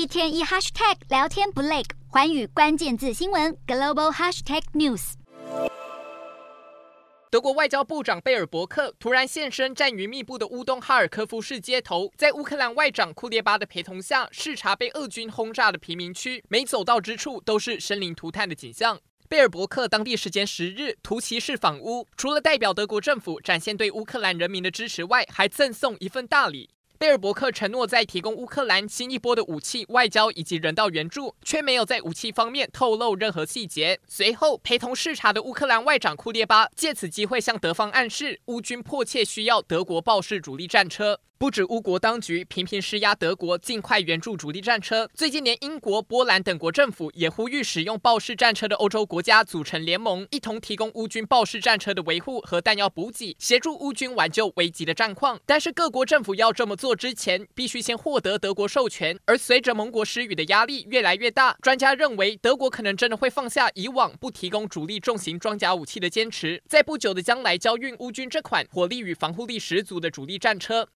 一天一 hashtag 聊天不累，环宇关键字新闻 global hashtag news。德国外交部长贝尔伯克突然现身战云密布的乌东哈尔科夫市街头，在乌克兰外长库列巴的陪同下视察被俄军轰炸的贫民区，每走到之处都是生灵涂炭的景象。贝尔伯克当地时间十日突袭式访乌，除了代表德国政府展现对乌克兰人民的支持外，还赠送一份大礼。贝尔伯克承诺在提供乌克兰新一波的武器、外交以及人道援助，却没有在武器方面透露任何细节。随后，陪同视察的乌克兰外长库列巴借此机会向德方暗示，乌军迫切需要德国豹式主力战车。不止乌国当局频频施压德国尽快援助主力战车，最近连英国、波兰等国政府也呼吁使用豹式战车的欧洲国家组成联盟，一同提供乌军豹式战车的维护和弹药补给，协助乌军挽救危急的战况。但是各国政府要这么做之前，必须先获得德国授权。而随着盟国施予的压力越来越大，专家认为德国可能真的会放下以往不提供主力重型装甲武器的坚持，在不久的将来交运乌军这款火力与防护力十足的主力战车。